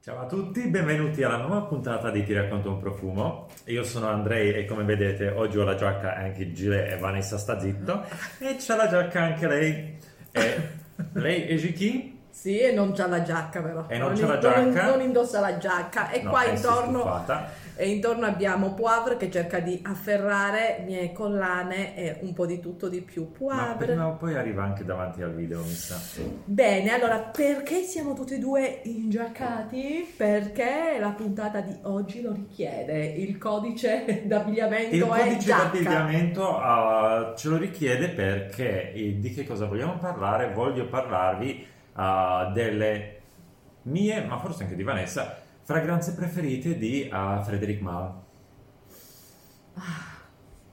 Ciao a tutti, benvenuti alla nuova puntata di Ti racconto un profumo. Io sono Andrei e come vedete oggi ho la giacca anche il gilet e Vanessa sta zitto e c'ha la giacca anche lei. E lei è Giki? Sì, e non c'ha la giacca però. E non c'ha la giacca? Non, non indossa la giacca. E No, qua intorno, e intorno abbiamo Poivre che cerca di afferrare miei collane e un po' di tutto di più. Ma Poivre. o poi arriva anche davanti al video, mi sa. Bene, allora perché siamo tutti e due ingiaccati? Perché la puntata di oggi lo richiede. Il codice d'abbigliamento Il codice giacca. d'abbigliamento ah, ce lo richiede perché eh, di che cosa vogliamo parlare? Voglio parlarvi ah, delle mie, ma forse anche di Vanessa, fragranze preferite di ah, Frederic Malle.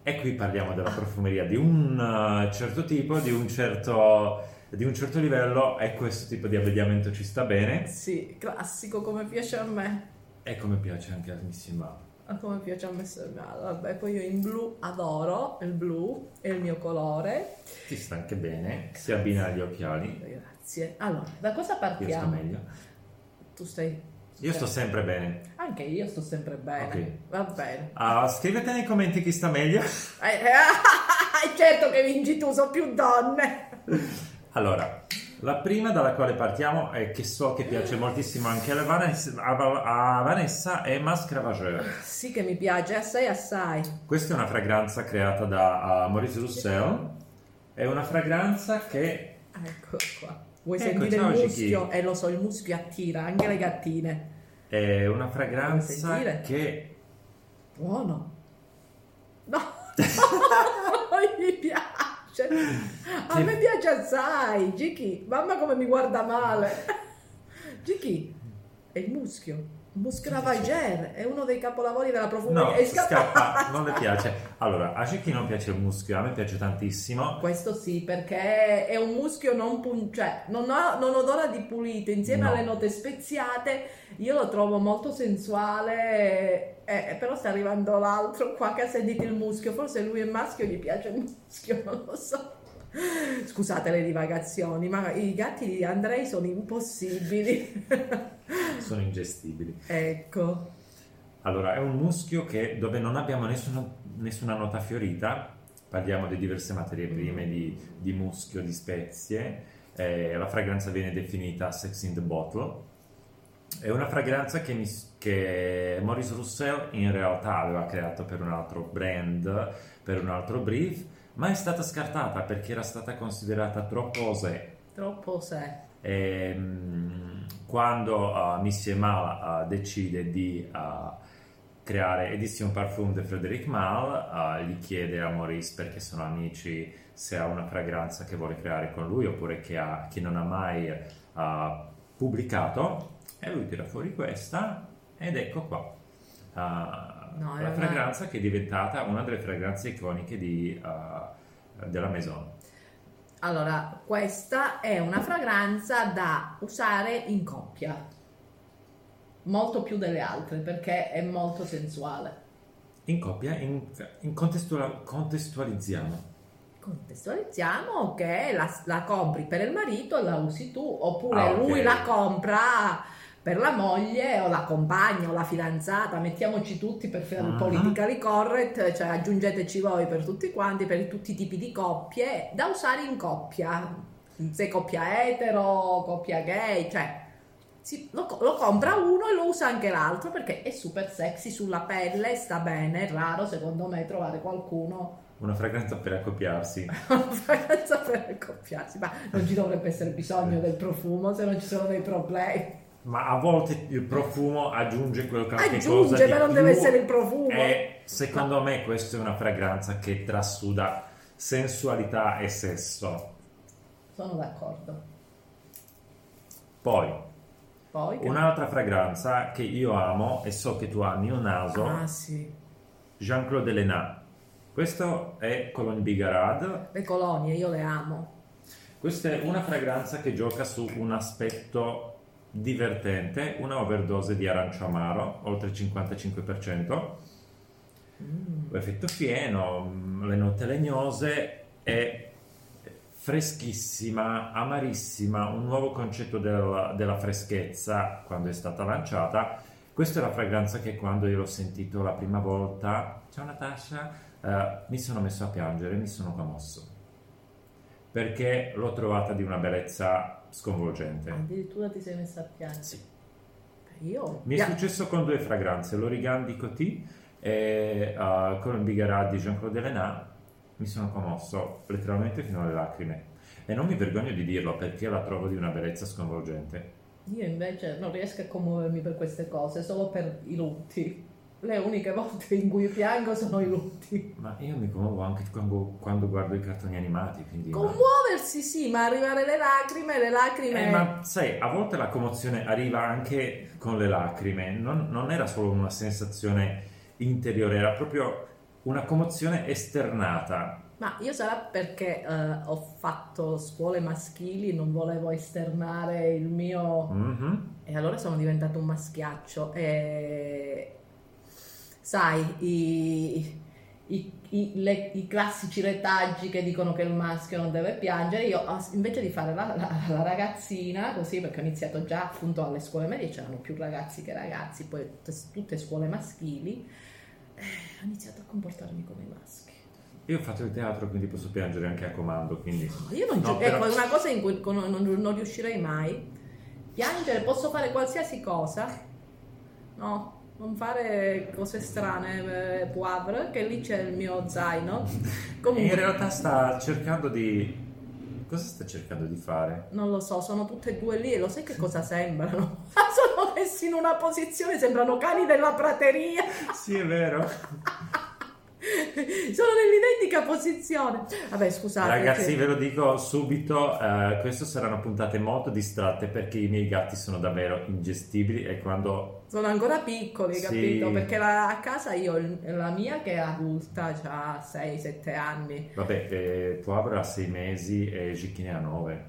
E qui parliamo della profumeria di un ah, certo tipo, di un certo, di un certo livello e questo tipo di abbigliamento ci sta bene Sì, classico come piace a me. e come piace anche a. Ah, Come piace a me. Vabbè, poi io in blu adoro il blu, è il mio colore. Ti sta anche bene, si abbina agli occhiali, Grazie. Allora, da cosa io sto partiamo? meglio. Tu stai... Io sto sempre bene. Anche io sto sempre bene. Ok. Va bene. Ah, scrivete nei commenti chi sta meglio. Eh, eh, certo che vinci tu, sono più donne. Allora, la prima dalla quale partiamo e che so che piace moltissimo anche a Vanessa, a- Vanessa è Masque Ravageur. Sì che mi piace, assai assai. Questa è una fragranza creata da ah, Maurice Roussel. È una fragranza che Ecco qua. Vuoi Ecco, sentire il muschio? Eh lo so, il muschio attira anche le gattine. è una fragranza che Buono. No, mi piace. A Che- me piace assai. Giki, mamma come mi guarda male. Giki, è il muschio. Musc Ravageur è uno dei capolavori della profumeria. no, È scappato. scappa, non le piace. Allora, a chi non piace il muschio, a me piace tantissimo. Questo sì, perché è un muschio non pun- cioè non, ha- non odora di pulito, insieme No. alle note speziate, io lo trovo molto sensuale, eh, eh, però sta arrivando l'altro qua che ha sentito il muschio, forse lui è maschio, gli piace il muschio, non lo so. Scusate le divagazioni, ma i gatti di Andrei sono impossibili. Sono ingestibili. ecco. Allora, è un muschio che, dove non abbiamo nessuna, nessuna nota fiorita, parliamo di diverse materie prime, di, di muschio, di spezie, eh, la fragranza viene definita Sex in the Bottle. È una fragranza che, mi- che Maurice Roussel in realtà aveva creato per un altro brand, per un altro brief, ma è stata scartata perché era stata considerata troppo osè. Troppo se. Ehm, quando uh, Monsieur Mal uh, decide di uh, creare Edition Parfum de Frédéric Mal, uh, gli chiede a Maurice perché sono amici se ha una fragranza che vuole creare con lui oppure che, ha- che non ha mai pubblicato e lui tira fuori questa ed ecco qua. No, la una- fragranza che è diventata una delle fragranze iconiche di, della Maison. Allora, questa è una fragranza da usare in coppia, molto più delle altre perché è molto sensuale. In coppia, in, in contestual- contestualizziamo. Contestualizziamo che la, la compri per il marito e la usi tu, oppure Ah, ok. lui la compra per la moglie o la compagna o la fidanzata, mettiamoci tutti per fare il Ah. politically correct, cioè aggiungeteci voi per tutti quanti, per tutti i tipi di coppie, da usare in coppia, se coppia etero, coppia gay, cioè si- lo, lo compra uno e lo usa anche l'altro perché è super sexy sulla pelle, sta bene, è raro secondo me trovare qualcuno Una fragranza per accoppiarsi. una fragranza per accoppiarsi, ma non ci dovrebbe essere bisogno del profumo se non ci sono dei problemi. Ma a volte il profumo aggiunge qualche cosa Aggiunge, di ma non più deve essere il profumo. E secondo me questa è una fragranza che trasuda sensualità e sesso. Sono d'accordo. Poi, Poi che- un'altra fragranza che io amo e so che tu ami un naso, Ah sì, Jean-Claude Elena. Questo è Cologne Bigarade. le colonie io le amo. Questa è una fragranza che gioca su un aspetto divertente, una overdose di arancio amaro, oltre il 55%, Mm. effetto fieno, mm, le note legnose e freschissima, amarissima, un nuovo concetto della, della freschezza quando è stata lanciata. Questa è la fragranza che quando io l'ho sentito la prima volta, ciao Natasha, eh, mi sono messo a piangere, mi sono commosso. Perché l'ho trovata di una bellezza sconvolgente. Addirittura ti sei messa a piangere. Sì. Io... Mi è Ya- successo con due fragranze, l'Origan di Coty e uh, con il Bigarat di Jean-Claude Elena. Mi sono commosso letteralmente fino alle lacrime. E non mi vergogno di dirlo perché la trovo di una bellezza sconvolgente. Io invece non riesco a commuovermi per queste cose, solo per i lutti. Le uniche volte in cui piango sono i lutti. Ma io mi commuovo anche quando, quando guardo i cartoni animati. Quindi ma- Commuoversi sì, ma arrivare le lacrime, le lacrime... Eh, ma sai, a volte la commozione arriva anche con le lacrime, non, non era solo una sensazione interiore, era proprio una commozione esternata. Ma io sarà perché eh, ho fatto scuole maschili, non volevo esternare il mio... Mhm. E allora sono diventato un maschiaccio. E sai, i, i- i- le- i classici retaggi che dicono che il maschio non deve piangere, io ah, invece di fare la, la- la ragazzina, così perché ho iniziato già appunto alle scuole medie, c'erano più ragazzi che ragazzi, poi tutte, tutte scuole maschili, eh, ho iniziato a comportarmi come i maschi. Io ho fatto il teatro, quindi posso piangere anche a comando, quindi... Io non, No, giu- però- ecco, è una cosa in cui non, non- non riuscirei mai. Piangere, posso fare qualsiasi cosa. No, non fare cose strane, eh, poivre, che lì c'è il mio zaino. In Comunque, realtà sta cercando di... Cosa sta cercando di fare? non lo so, sono tutte e due lì e lo sai che cosa sembrano? sono messi in una posizione, sembrano cani della prateria. Sì, è vero. sono nell'identica posizione. Vabbè, scusate. Ragazzi, che- ve lo dico subito, eh, queste saranno puntate molto distratte perché i miei gatti sono davvero ingestibili e quando... Sono ancora piccoli, Sì. capito? Perché la- a casa io, la mia che è adulta, ha 6-7 anni. Vabbè, eh, Poivre ha 6 mesi e Gicchi ne ha 9.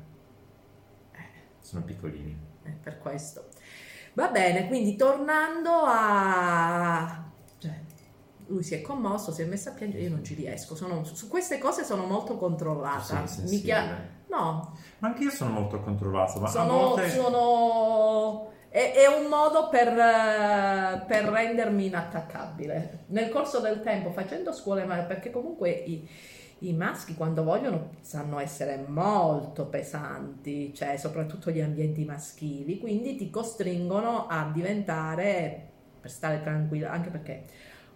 Sono piccolini. Eh, per questo. Va bene, quindi tornando a... Lui si è commosso, si è messo a piangere, io non ci riesco. Sono- su queste cose sono molto controllata. Mi sensibile. chia- No, Ma anche io sono molto controllato, ma a sono... volte... sono- È, è un modo per, per rendermi inattaccabile. Nel corso del tempo, facendo scuole, perché comunque i, i maschi quando vogliono sanno essere molto pesanti, cioè soprattutto gli ambienti maschili, quindi ti costringono a diventare, per stare tranquilla, anche perché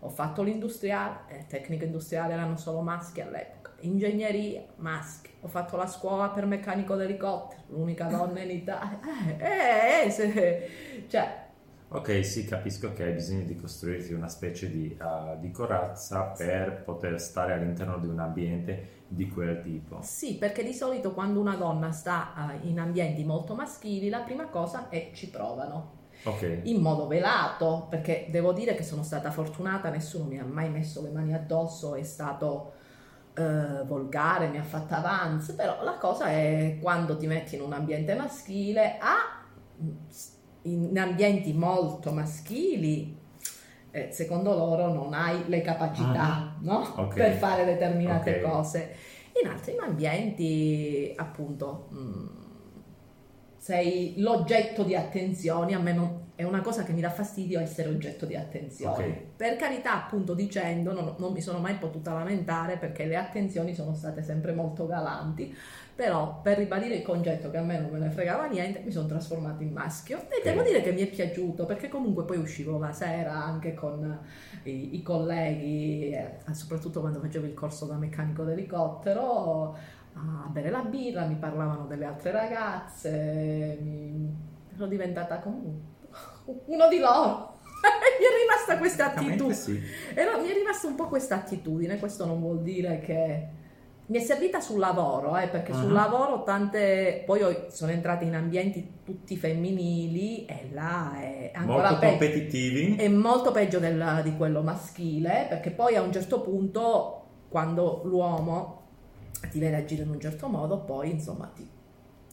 ho fatto l'industriale, eh, tecnica industriale erano solo maschi all'epoca, ingegneria, maschi, ho fatto la scuola per meccanico d'elicottero, l'unica donna in Italia, eh, eh, eh, se- cioè, Ok, sì, capisco che hai bisogno di costruirti una specie di, uh, di corazza per poter stare all'interno di un ambiente di quel tipo. Sì, perché di solito quando una donna sta eh, in ambienti molto maschili, la prima cosa è ci provano. Ok, In modo velato, perché devo dire che sono stata fortunata, nessuno mi ha mai messo le mani addosso, è stato eh, volgare, mi ha fatto avanzi, però la cosa è quando ti metti in un ambiente maschile, a in ambienti molto maschili, eh, secondo loro non hai le capacità no? Ok. per fare determinate Ok. cose. In altri ambienti, appunto, mh, sei l'oggetto di attenzioni, a me non, è una cosa che mi dà fastidio essere oggetto di attenzioni. Ok. Per carità, appunto dicendo, non, non mi sono mai potuta lamentare perché le attenzioni sono state sempre molto galanti, però per ribadire il concetto che a me non me ne fregava niente, mi sono trasformata in maschio e Ok. devo dire che mi è piaciuto perché comunque poi uscivo la sera anche con i, i colleghi, eh, soprattutto quando facevo il corso da meccanico d'elicottero, a bere la birra, mi parlavano delle altre ragazze, mi... ero diventata comunque uno di loro. mi è rimasta questa attitudine. sì. Era- mi è rimasta un po' questa attitudine, questo non vuol dire che mi è servita sul lavoro, eh, perché sul Mhm. lavoro tante poi sono entrata in ambienti tutti femminili e là è ancora Molto peggio. competitivi. È molto peggio del- di quello maschile, perché poi a un certo punto, quando l'uomo ti vede agire in un certo modo, poi insomma ti-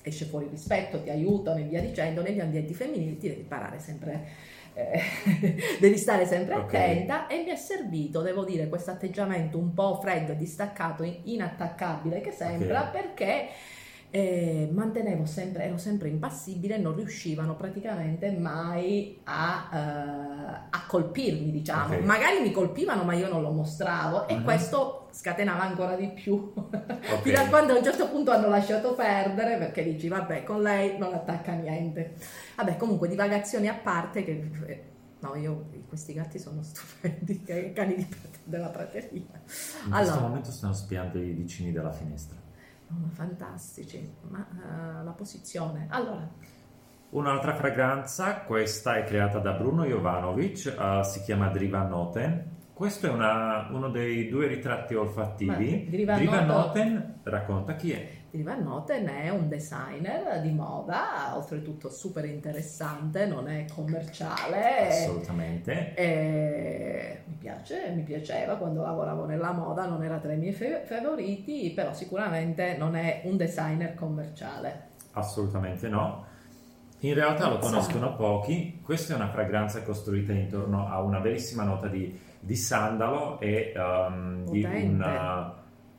esce fuori rispetto, ti aiutano e via dicendo, negli ambienti femminili ti devi imparare sempre eh, devi stare sempre Ok. attenta e mi è servito, devo dire, questo atteggiamento un po' freddo distaccato, inattaccabile che sembra, Ok. perché eh, mantenevo sempre, ero sempre impassibile non riuscivano praticamente mai a, eh, a colpirmi, diciamo. Ok. Magari mi colpivano, ma io non lo mostravo e Mhm. questo scatenava ancora di più. Ok. Fino a quando a un certo punto hanno lasciato perdere perché dici, vabbè, con lei non attacca niente. Vabbè, comunque divagazioni a parte che... eh, No, io questi gatti sono stupendi, cani di della prateria. In questo Allora, momento stanno spiando i vicini della finestra. ma fantastici, ma eh, la posizione. Allora, Un'altra fragranza, questa è creata da Bruno Jovanovic, eh, si chiama Driva Noten. Questo è una- uno dei due ritratti olfattivi. Driva Driva Noten- Noten, racconta chi è. Van Noten è un designer di moda, oltretutto super interessante, non è commerciale. Assolutamente. E mi piace, mi piaceva quando lavoravo nella moda, non era tra i miei fe- favoriti, però sicuramente non è un designer commerciale. Assolutamente no. In realtà lo conoscono pochi. Questa è una fragranza costruita intorno a una bellissima nota di, di sandalo e ehm, di, una,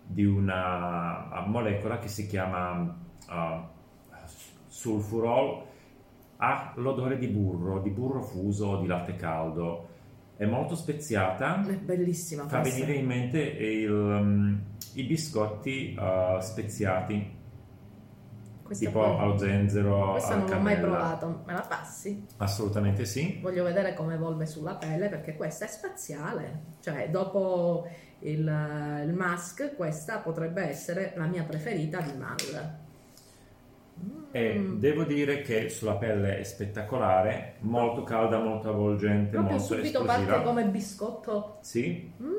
di una molecola che si chiama eh, sulfurol. Ha l'odore di burro, di burro fuso o di latte caldo. È molto speziata. È bellissima Fa questa. venire in mente il, um, i biscotti eh, speziati, Questa tipo poi- al zenzero, Questa non l'ho mai provato, me la passi? Assolutamente sì. Voglio vedere come evolve sulla pelle perché questa è spaziale, cioè dopo il, il mask questa potrebbe essere la mia preferita di Mal. E Mm. devo dire che sulla pelle è spettacolare, molto calda, molto avvolgente, Proprio molto subito esplosiva. parte come biscotto. Sì. Mm.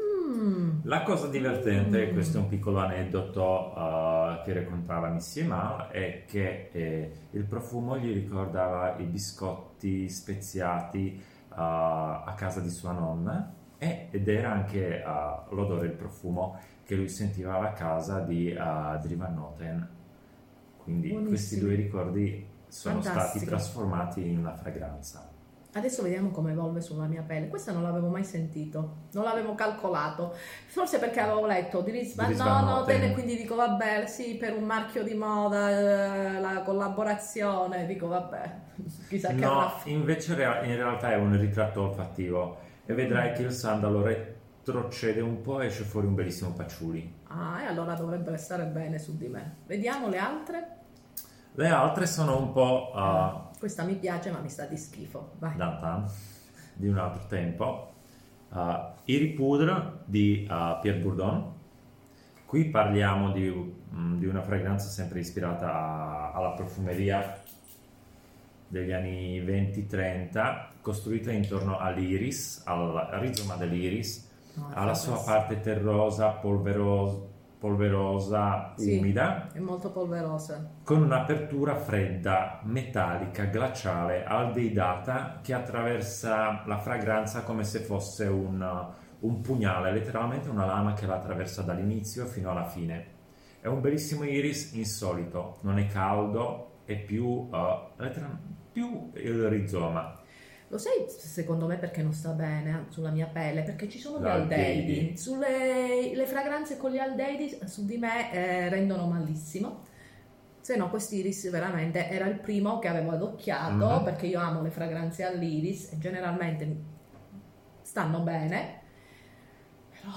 La cosa divertente, Mm. questo è un piccolo aneddoto eh, che raccontava Missy Mal, è che eh, il profumo gli ricordava i biscotti speziati eh, a casa di sua nonna e- ed era anche eh, l'odore il profumo che lui sentiva alla casa di uh, Drivan Noten. Quindi Buonissimi. questi due ricordi sono stati Fantastico. trasformati in una fragranza. Adesso vediamo come evolve sulla mia pelle. Questa non l'avevo mai sentito, non l'avevo calcolato. Forse perché avevo letto di Noten. e quindi dico vabbè, sì, per un marchio di moda, eh, la collaborazione, dico vabbè, chissà che No, invece rea- in realtà è un ritratto olfattivo e vedrai che il sandalo retrocede un po' e esce fuori un bellissimo patchouli. Ah, e allora dovrebbe stare bene su di me. Vediamo le altre. Le altre sono un po' uh, Questa mi piace, ma mi sta di schifo. Vai. Dantan di un altro tempo. Uh, Iri Poudre di uh, Pierre Bourdon. Qui parliamo di, mm, di una fragranza sempre ispirata a- alla profumeria degli anni 20-30, costruita intorno all'iris, al rizoma dell'iris, No, alla sua parte terrosa, polverosa, polverosa Sì. umida, È molto polverosa. con un'apertura fredda, metallica, glaciale, aldeidata, che attraversa la fragranza come se fosse un, un pugnale, letteralmente una lama che la attraversa dall'inizio fino alla fine. È un bellissimo iris insolito, non è caldo, è più, letteral- più il rizoma. Lo sai secondo me perché non sta bene sulla mia pelle? Perché ci sono gli aldeidi. Sulle le fragranze con gli aldeidi su di me eh, rendono malissimo. Se no, quest'iris veramente era il primo che avevo adocchiato Mhm. perché io amo le fragranze all'iris e generalmente stanno bene. Però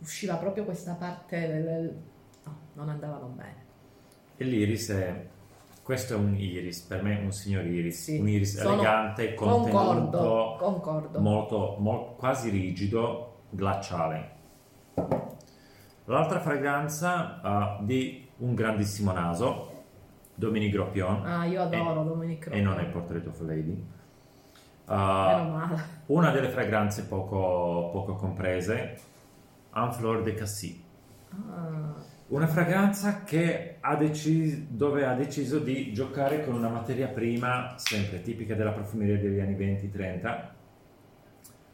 usciva proprio questa parte del... no, non andavano bene. E l'iris è... Questo è un iris, per me un signor iris, Sì, un iris elegante, Concordo, contenuto, concordo. molto, mol- quasi rigido, glaciale. L'altra fragranza ah, di un grandissimo naso, Dominique Gropion, Ah, io adoro Dominic e non è. Portrait of Lady. Male. una delle fragranze poco, poco comprese, Un Fleur de Cassis. Ah. Una fragranza che ha deci- dove ha deciso di giocare con una materia prima sempre tipica della profumeria degli anni 20-30,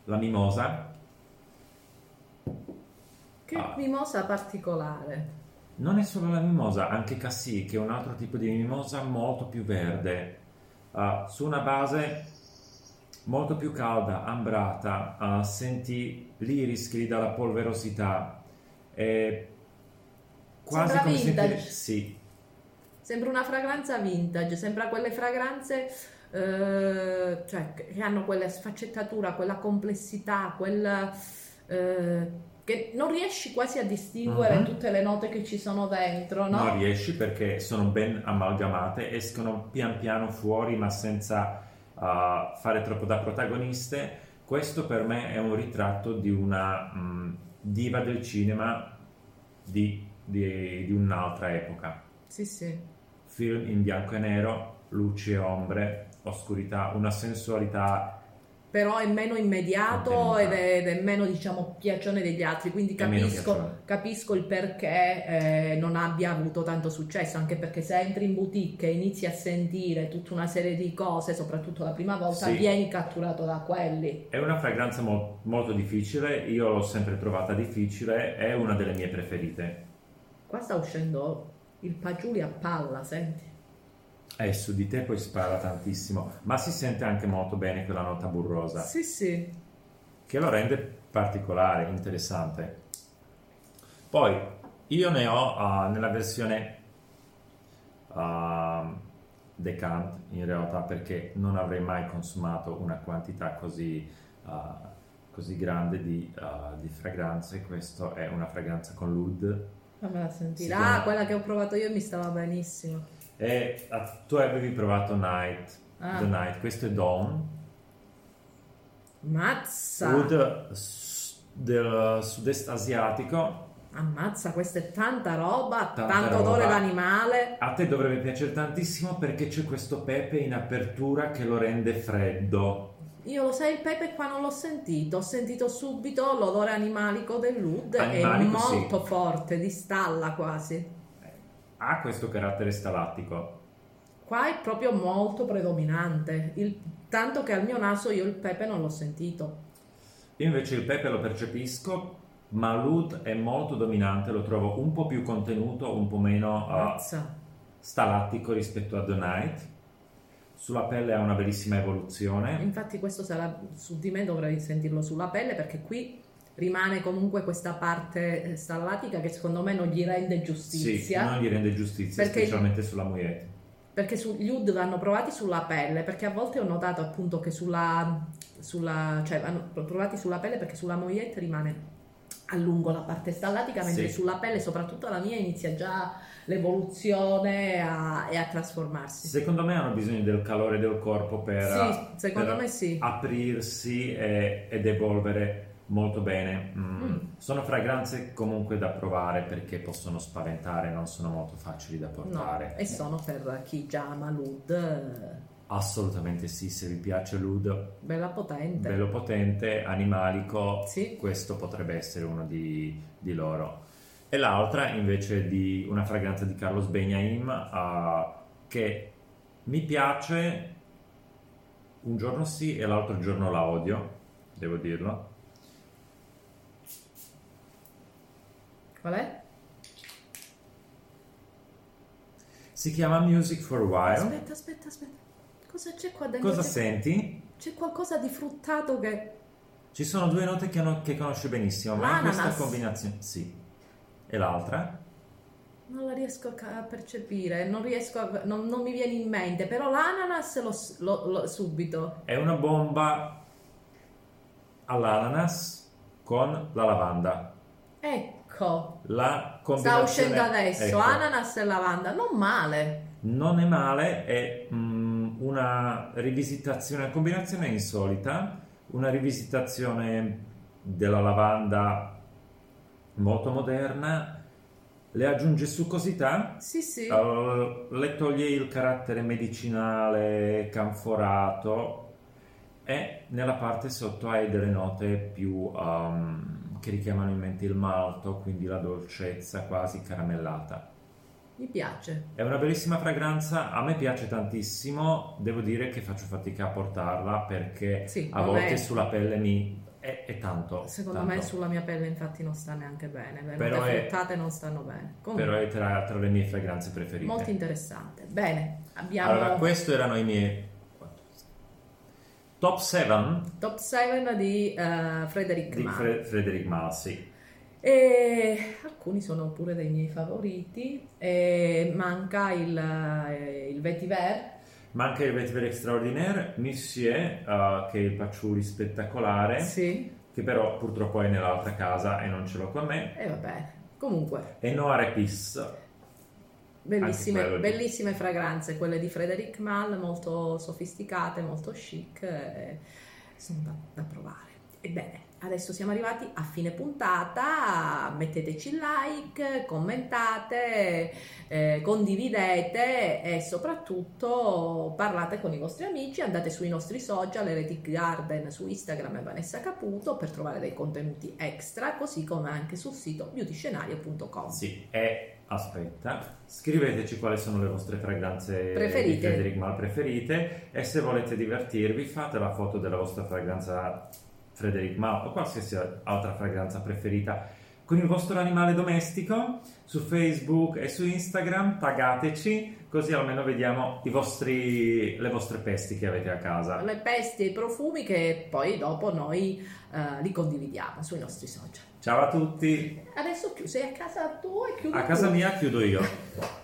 la mimosa. Che Ah. mimosa particolare. Non è solo la mimosa, anche Cassis, che è un altro tipo di mimosa molto più verde, uh, su una base molto più calda, ambrata, uh, senti l'iris che gli dà la polverosità, è quasi Sembra come vintage. sentire... Sì, Sembra una fragranza vintage, sembra quelle fragranze eh, cioè, che hanno quella sfaccettatura, quella complessità, quella eh, che non riesci quasi a distinguere Mhm. tutte le note che ci sono dentro, no? non riesci perché sono ben amalgamate, escono pian piano fuori ma senza uh, fare troppo da protagoniste. Questo per me è un ritratto di una mm, diva del cinema di, di- di un'altra epoca. Sì, sì. Film in bianco e nero, luci e ombre, oscurità, una sensualità Però è meno immediato ed è, ed è meno, diciamo, piaccione degli altri, quindi capisco, capisco il perché eh, non abbia avuto tanto successo, anche perché se entri in boutique e inizi a sentire tutta una serie di cose, soprattutto la prima volta, Sì. vieni catturato da quelli. È una fragranza mo- molto difficile, io l'ho sempre trovata difficile, è una delle mie preferite. Qua sta uscendo il Pagiuli a palla, senti. Eh, su di te poi spara tantissimo, ma si sente anche molto bene quella nota burrosa, Sì, sì. che lo rende particolare, interessante. Poi, io ne ho ah, nella versione ah, decant, in realtà, perché non avrei mai consumato una quantità così, ah, così grande di, di fragranze. Questa è una fragranza con l'oud. Fammela sentire. Si ah, quella che ho provato io mi stava benissimo. E ah, tu avevi provato Night, Ah. The Night, questo è Dawn. Mazza! S- del sud-est asiatico. Ammazza, questa è tanta roba, Tanta tanto roba. odore d'animale. A te dovrebbe piacere tantissimo perché c'è questo pepe in apertura che lo rende freddo. Io lo sai, il pepe qua non l'ho sentito, ho sentito subito l'odore animalico dell'ud, è Animalico, sì. molto forte, di stalla quasi. Ha questo carattere stalattico. Qua è proprio molto predominante, il- tanto che al mio naso io il pepe non l'ho sentito. Io invece il pepe lo percepisco, ma l'oud è molto dominante, lo trovo un po' più contenuto, un po' meno uh, Mazza. stalattico rispetto a The Night. Sulla pelle ha una bellissima evoluzione. Infatti questo sarà su di me dovrei sentirlo sulla pelle perché qui rimane comunque questa parte eh, stallatica che secondo me non gli rende Sì, giustizia. non gli rende giustizia, Perché- specialmente sulla mogliette. Perché su, gli UD vanno provati sulla pelle, perché a volte ho notato appunto che sulla, sulla cioè vanno provati sulla pelle perché sulla mogliette rimane a lungo la parte stallatica, mentre Sì. sulla pelle, soprattutto la mia, inizia già l'evoluzione a- e a trasformarsi. Secondo me hanno bisogno del calore del corpo per, Sì, per sì. aprirsi e- ed evolvere molto bene. Mm, Mm. Sono fragranze comunque da provare perché possono spaventare, non sono molto facili da No, portare. e sono per chi già ama l'UD, eh, Assolutamente sì, se vi piace l'ud, bella potente. bello potente, animalico, Sì. questo potrebbe essere uno di, di loro. E l'altra invece di una fragranza di Carlos Benjaim ah, che mi piace, un giorno sì e l'altro giorno la odio, devo dirlo. Qual è? Si chiama Music for a While. Aspetta, aspetta, aspetta. Cosa c'è qua dentro? Cosa C'è- senti? C'è qualcosa di fruttato che... Ci sono due note che, no- che conosce benissimo, ma in L'ananas. questa combinazione... Sì. E l'altra? Non la riesco a percepire, non riesco a... non, non mi viene in mente, però l'ananas lo, lo- lo- subito. È una bomba all'ananas con la lavanda. Ecco, La sta combinazione uscendo adesso, ecco, ananas e lavanda, non male. non è male, è mm, una rivisitazione, una combinazione insolita, una rivisitazione della lavanda molto moderna, le aggiunge succosità, Sì, sì. eh, le toglie il carattere medicinale canforato e nella parte sotto hai delle note più um, che richiamano in mente il malto, quindi la dolcezza quasi caramellata. Mi piace. È una bellissima fragranza, a me piace tantissimo, devo dire che faccio fatica a portarla perché Sì, a volte è- sulla pelle mi è, è tanto. Secondo tanto. me sulla mia pelle infatti non sta neanche bene, le Però è- fruttate non stanno bene. Comunque, Però è tra, tra le mie fragranze preferite. molto interessante. Bene, abbiamo Allora, questi erano i miei top 7 top 7 di eh, Frederick di Malle. Fre- Frederic Malsi. E alcuni sono pure dei miei favoriti. E manca il, eh, il vetiver. Manca il Vetiver Extraordinaire, Monsieur, eh, che è il patchouli spettacolare, Sì, che però purtroppo è nell'altra casa e non ce l'ho con me, e vabbè. Comunque, e Noir Épice. bellissime, bellissime fragranze, quelle di Frederic Malle, molto sofisticate, molto chic, eh, sono da, da provare. Ebbene, adesso siamo arrivati a fine puntata, metteteci like, commentate, eh, condividete e soprattutto parlate con i vostri amici, andate sui nostri social, Heretic Garden su Instagram e Vanessa Caputo per trovare dei contenuti extra, così come anche sul sito beautyscenario.com. Sì, e aspetta, scriveteci quali sono le vostre fragranze Preferite. di Frederic Mal preferite e se volete divertirvi fate la foto della vostra fragranza Frederic Mal o qualsiasi altra fragranza preferita con il vostro animale domestico su Facebook e su Instagram, taggateci così almeno vediamo i vostri, le vostre pesti che avete a casa. le pesti e i profumi che poi dopo noi eh, li condividiamo sui nostri social. Ciao a tutti, Adesso chi- sei a casa tua e chiudi a casa tu. mia chiudo io.